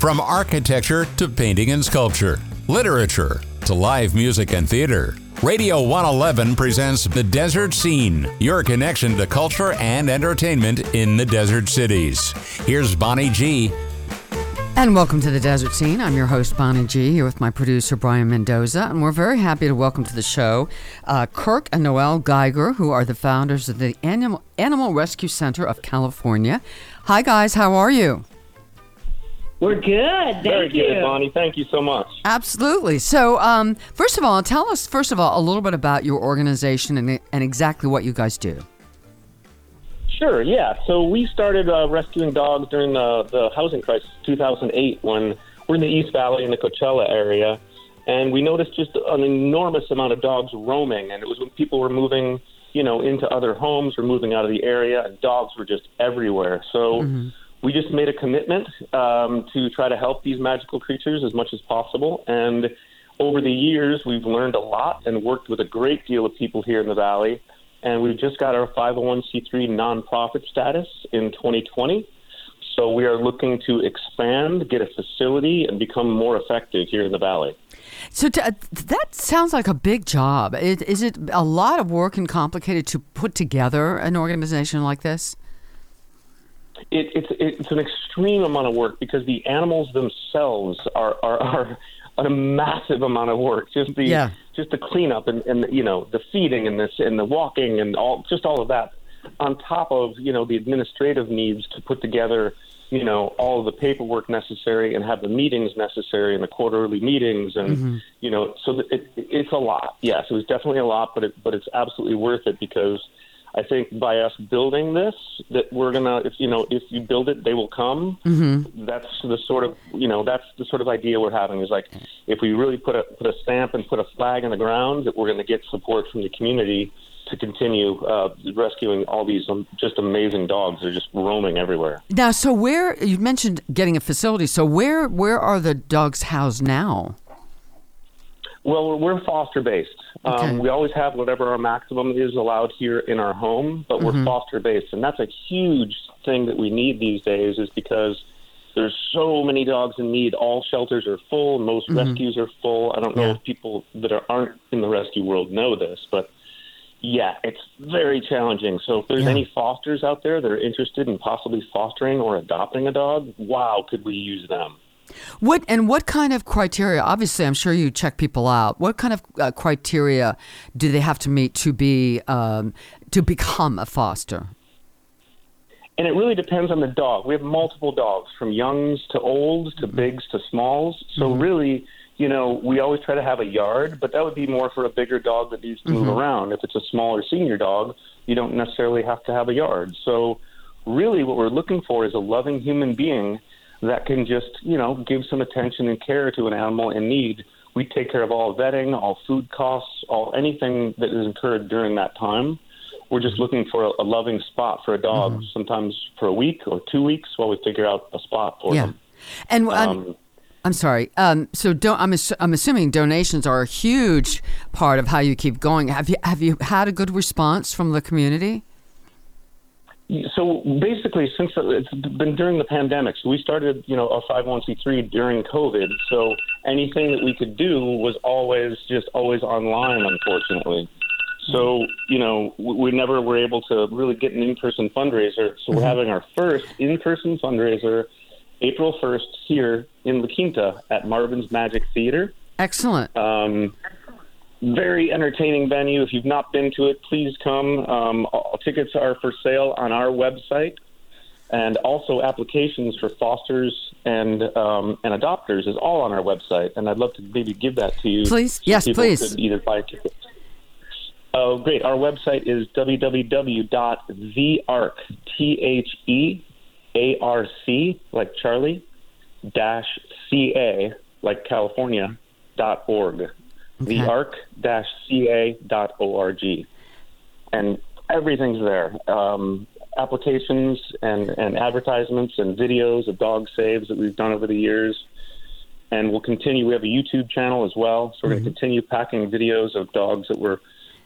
From architecture to painting and sculpture, literature to live music and theater. Radio 111 presents The Desert Scene, your connection to culture and entertainment in the desert cities. Here's Bonnie G. And welcome to the Desert Scene. I'm your host, Bonnie G, here with my producer, Brian Mendoza. And we're very happy to welcome to the show uh, Kirk and Noelle Geiger, who are the founders of the Animal, Animal Rescue Center of California. Hi, guys. How are you? We're good. Thank Very you. good, Bonnie. Thank you so much. Absolutely. So, um, first of all, tell us, first of all, a little bit about your organization and, and exactly what you guys do. Sure, yeah. So we started uh, rescuing dogs during the, the housing crisis, 2008, when we're in the East Valley in the Coachella area, and we noticed just an enormous amount of dogs roaming, and it was when people were moving, you know, into other homes or moving out of the area, and dogs were just everywhere. So we just made a commitment um, to try to help these magical creatures as much as possible, and over the years, we've learned a lot and worked with a great deal of people here in the valley. And we've just got our 501c3 nonprofit status in 2020. So we are looking to expand, get a facility, and become more effective here in the valley. So, uh, that sounds like a big job. Is it a lot of work and complicated to put together an organization like this? It, it's it's an extreme amount of work because the animals themselves are are, are a massive amount of work. Just the Yeah. just the cleanup and, and you know the feeding and this and the walking and all just all of that on top of you know the administrative needs to put together you know all of the paperwork necessary and have the meetings necessary and the quarterly meetings and mm-hmm. you know so that it, it's a lot. Yes, it was definitely a lot, but it, but it's absolutely worth it because I think by us building this, that we're gonna, if you know, if you build it, they will come. Mm-hmm. That's the sort of, you know, that's the sort of idea we're having. Is like, if we really put a put a stamp and put a flag in the ground, that we're going to get support from the community to continue uh, rescuing all these um, just amazing dogs. They're just roaming everywhere. Now, so where you mentioned getting a facility. So where where are the dogs housed now? Well, we're, foster based. Okay. Um, we always have whatever our maximum is allowed here in our home, but we're foster based, and that's a huge thing that we need these days. Is because there's so many dogs in need. All shelters are full. Most rescues are full. I don't know Yeah. if people that are, aren't in the rescue world know this, but yeah, it's very challenging. So if there's Yeah. any fosters out there that are interested in possibly fostering or adopting a dog, wow, could we use them? What and what kind of criteria? Obviously, I'm sure you check people out. What kind of uh, criteria do they have to meet to be um, to become a foster? And it really depends on the dog. We have multiple dogs, from youngs to olds to bigs to smalls. So really, you know, we always try to have a yard, but that would be more for a bigger dog that needs to move around. If it's a smaller senior dog, you don't necessarily have to have a yard. So really what we're looking for is a loving human being that can just, you know, give some attention and care to an animal in need. We take care of all vetting, all food costs, all anything that is incurred during that time. We're just looking for a, a loving spot for a dog, sometimes for a week or two weeks while we figure out a spot for Yeah, them. and um, Um, I'm sorry. Um, so don't, I'm assu- I'm assuming donations are a huge part of how you keep going. Have you have you had a good response from the community? So basically, since it's been during the pandemic, so we started, you know, our 501c3 during COVID. So anything that we could do was always just always online, unfortunately. So you know, we, we never were able to really get an in-person fundraiser. So we're having our first in-person fundraiser April 1st here in La Quinta at Marvyn's Magic Theater. Excellent. Um, very entertaining venue. If you've not been to it, please come. Um, all, tickets are for sale on our website, and also applications for fosters and um, and adopters is all on our website. And I'd love to maybe give that to you. Please. so Yes, please. Either buy tickets. Oh, great! Our website is www.thearc t h e a r c like Charlie dash c a like California dot org. The arc dash ca dot org, and everything's there. Um, applications and, and advertisements and videos of dog saves that we've done over the years. And we'll continue. We have a YouTube channel as well, so we're going to continue packing videos of dogs that were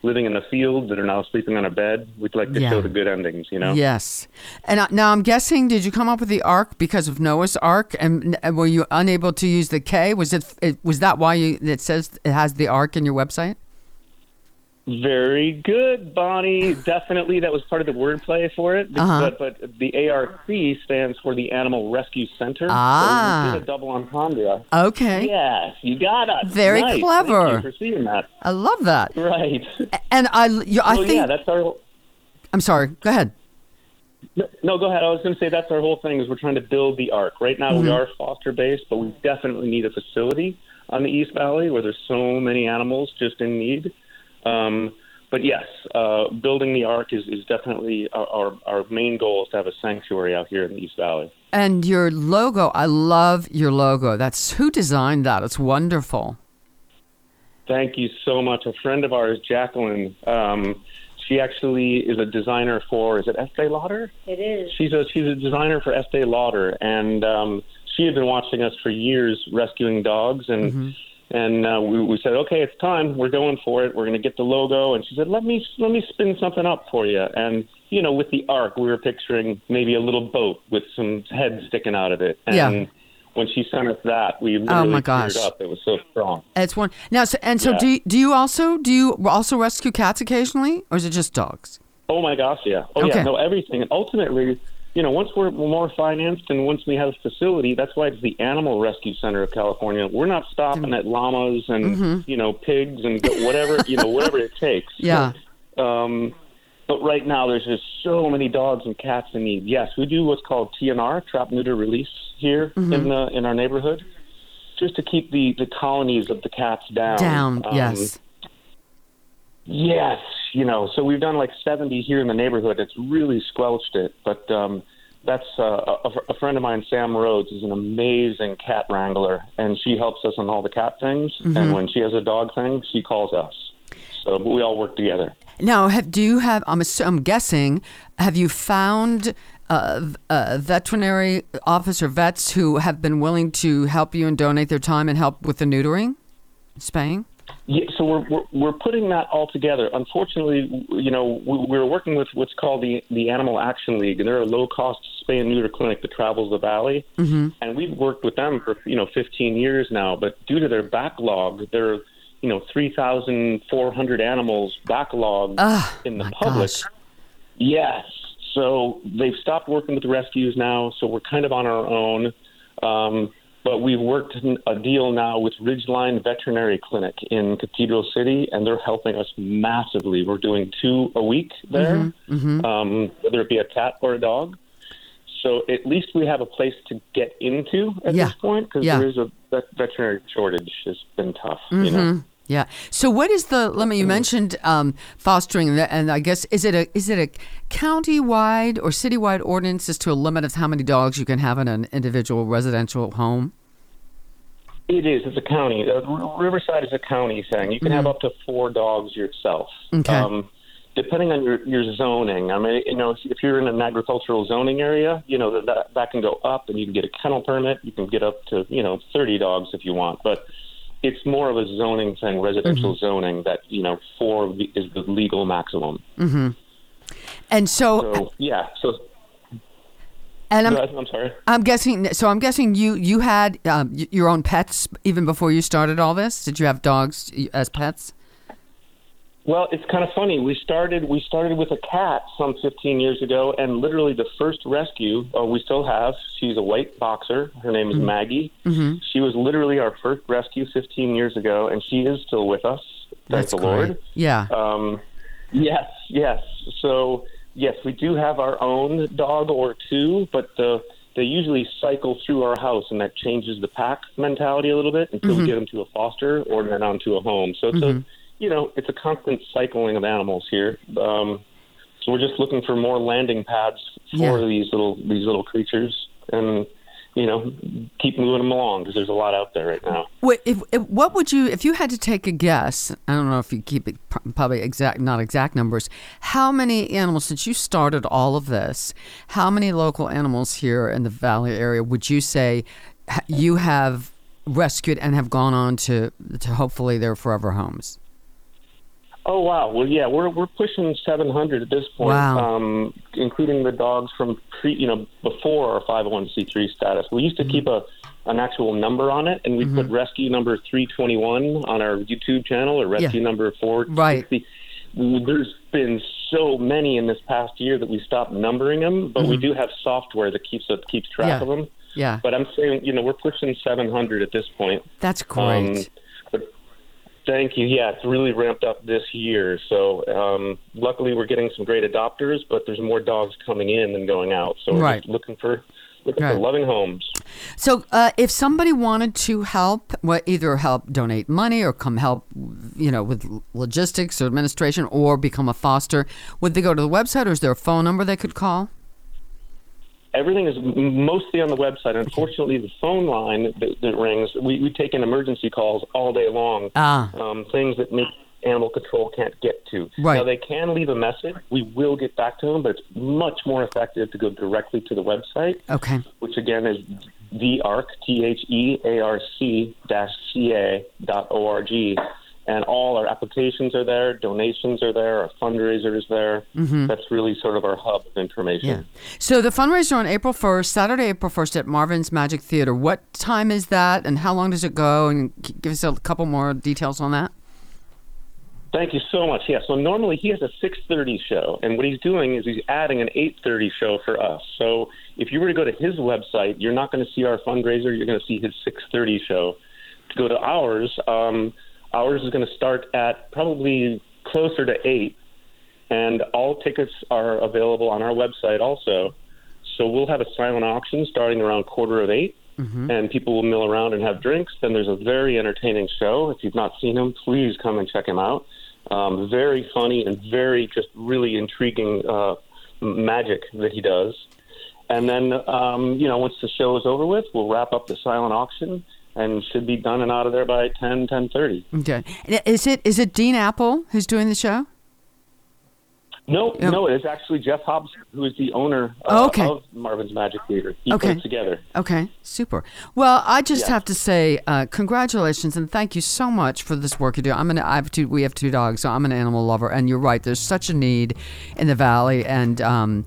living in the field that are now sleeping on a bed. We'd like to Yeah. show the good endings, you know. Yes. And uh, now I'm guessing, did you come up with the Ark because of Noah's Ark? And uh, were you unable to use the K? Was it, it was that why you, it says it has the Ark in your website? Very good, Bonnie. Definitely, that was part of the wordplay for it. Uh-huh. But, but the ARC stands for the Animal Rescue Center. Ah. So a double entendre. Okay. Yes, you got us. Very Nice. clever. Thank you for seeing that. I love that. Right. And I, you, I oh think, yeah, that's our. I'm sorry, go ahead. No, no, go ahead. I was going to say that's our whole thing is we're trying to build the arc. Right now Mm-hmm. we are foster based, but we definitely need a facility on the East Valley where there's so many animals just in need. Um, but yes, uh, building the arc is, is definitely our, our, our main goal is to have a sanctuary out here in the East Valley. And your logo, I love your logo. That's who designed that. It's wonderful. Thank you so much. A friend of ours, Jacqueline, um, she actually is a designer for is it Estee Lauder? It is. She's a she's a designer for Estee Lauder, and um, she had been watching us for years rescuing dogs, and and uh, we, we said, okay, it's time. We're going for it. We're going to get the logo, and she said, let me let me spin something up for you. And you know, with the arc, we were picturing maybe a little boat with some heads sticking out of it. And Yeah. when she sent us that, we literally Oh, my gosh. up. It was so strong. It's one now. So, and so, Yeah. do you, do you also do you also rescue cats occasionally, or is it just dogs? Oh my gosh, yeah. Oh Okay. yeah, no, everything. And ultimately, you know, once we're more financed and once we have a facility, that's why it's the Animal Rescue Center of California. We're not stopping Mm. at llamas and you know pigs and whatever you know whatever it takes. Yeah. Um, but right now, there's just so many dogs and cats in need. Yes, we do what's called TNR, trap, neuter, release, here Mm-hmm. in the in our neighborhood, just to keep the the colonies of the cats down. Down, Um, yes. Yes, you know, so we've done like 70 here in the neighborhood. It's really squelched it, but um, that's uh, a, a friend of mine, Sam Rhodes, is an amazing cat wrangler, and she helps us on all the cat things. And when she has a dog thing, she calls us. So we all work together. Now, have, do you have? I'm, I'm guessing. Have you found uh, uh, veterinary officer vets who have been willing to help you and donate their time and help with the neutering, spaying? Yeah, so we're, we're we're putting that all together. Unfortunately, you know, we- we're working with what's called the the Animal Action League, and they're a low cost spay and neuter clinic that travels the valley. Mm-hmm. And we've worked with them for you know 15 years now, but due to their backlog, they're you know 3,400 animals backlogged in the public. gosh. Yes. So they've stopped working with the rescues now, so we're kind of on our own. Um, but we've worked a deal now with Ridgeline Veterinary Clinic in Cathedral City, and they're helping us massively. We're doing two a week there, mm-hmm, mm-hmm. Um, whether it be a cat or a dog. So at least we have a place to get into at Yeah. this point because Yeah. there is a vet- veterinary shortage. has been tough. You know. Mm-hmm. Yeah. So, what is the? Let me. You mentioned um, fostering, and I guess is it a is it a county-wide or city-wide ordinance as to a limit of how many dogs you can have in an individual residential home? It is. It's a county. Uh, Riverside is a county thing. You can have up to four dogs yourself. Mm-hmm. Okay. Um, depending on your, your zoning. I mean, you know, if, if you're in an agricultural zoning area, you know that, that that can go up, and you can get a kennel permit. You can get up to you know 30 dogs if you want, but it's more of a zoning thing, residential Mm-hmm. zoning. That you know four is the legal maximum. And so, So yeah. So and I'm I'm sorry. I'm guessing. So, I'm guessing you you had um, your own pets even before you started all this. Did you have dogs as pets? Well, it's kind of funny. We started we started with a cat some 15 years ago, and literally the first rescue uh, we still have. She's a white boxer. Her name is Maggie. Mm-hmm. She was literally our first rescue 15 years ago, and she is still with us. Thank That's the great. Lord. Yeah. Um, yes, yes. So yes, we do have our own dog or two, but the they usually cycle through our house, and that changes the pack mentality a little bit until we get them to a foster or then onto a home. So it's a you know it's a constant cycling of animals here. Um, so we're just looking for more landing pads for Yeah. these little these little creatures, and you know keep moving them along because there's a lot out there right now. What, if, if, what would you, if you had to take a guess? I don't know if you keep it probably exact, not exact numbers. How many animals, since you started all of this, how many local animals here in the Valley area would you say you have rescued and have gone on to to hopefully their forever homes? Oh wow! Well, yeah, we're we're pushing 700 at this point, Wow. um, including the dogs from pre, you know before our 501c3 status. We used to keep a an actual number on it, and we put rescue number 321 on our YouTube channel or rescue Yeah. number 460. There's been so many in this past year that we stopped numbering them, but we do have software that keeps it keeps track Yeah. of them. Yeah, But I'm saying, you know, we're pushing 700 at this point. that's Um, great. but thank you. Yeah, it's really ramped up this year. So um, luckily, we're getting some great adopters, but there's more dogs coming in than going out. So we're Right. just looking for looking Right. for loving homes. So, uh, if somebody wanted to help, what either help donate money or come help, you know, with logistics or administration, or become a foster, would they go to the website, or is there a phone number they could call? Everything is mostly on the website. Unfortunately, the phone line that, that rings, we, we take in emergency calls all day long. Ah. Um, things that make animal control can't get to. Right. Now, they can leave a message. We will get back to them, but it's much more effective to go directly to the website. Okay. which again is thearc, T H E A R C dash C A dot O R G. And all our applications are there, donations are there, our fundraiser is there. That's really sort of our hub of information. Yeah. So the fundraiser on April 1st, Saturday, April 1st at Marvyn's Magic Theater. What time is that and how long does it go? And give us a couple more details on that. Thank you so much. Yeah, so normally he has a 6:30 show, and what he's doing is he's adding an 8:30 show for us. So if you were to go to his website, you're not going to see our fundraiser. You're going to see his 6:30 show. To go to ours, um, ours is going to start at probably closer to eight, and all tickets are available on our website also. So we'll have a silent auction starting around quarter of 8 and people will mill around and have drinks. Then there's a very entertaining show. If you've not seen him, please come and check him out. Um, very funny and very just really intriguing uh, magic that he does. And then, um, you know, once the show is over with, we'll wrap up the silent auction and should be done and out of there by 10, 10.30. Okay. Is it is it Dean Apple who's doing the show? No, no, it's actually Jeff Hobbs, who is the owner uh, Oh, okay. of Marvyn's Magic Theater. He Okay. put it together. Okay, super. Well, I just Yeah. have to say uh, congratulations and thank you so much for this work you do. I'm an I have two we have two dogs, so I'm an animal lover, and you're right. There's such a need in the valley, and um,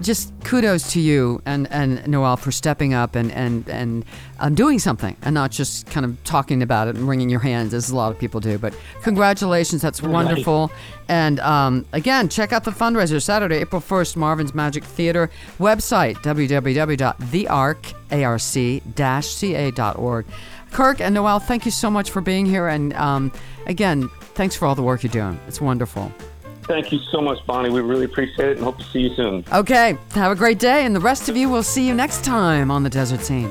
just kudos to you and and Noelle for stepping up and and and um, doing something, and not just kind of talking about it and wringing your hands as a lot of people do. But congratulations, that's wonderful. And um, again, check out the fundraiser Saturday, April 1st, Marvyn's Magic Theater website www.thearc-ca.org. Kirk and Noelle, thank you so much for being here, and um, again, thanks for all the work you're doing. It's wonderful. Thank you so much, Bonnie. We really appreciate it and hope to see you soon. Okay, have a great day, and the rest of you, we'll see you next time on the Desert Scene.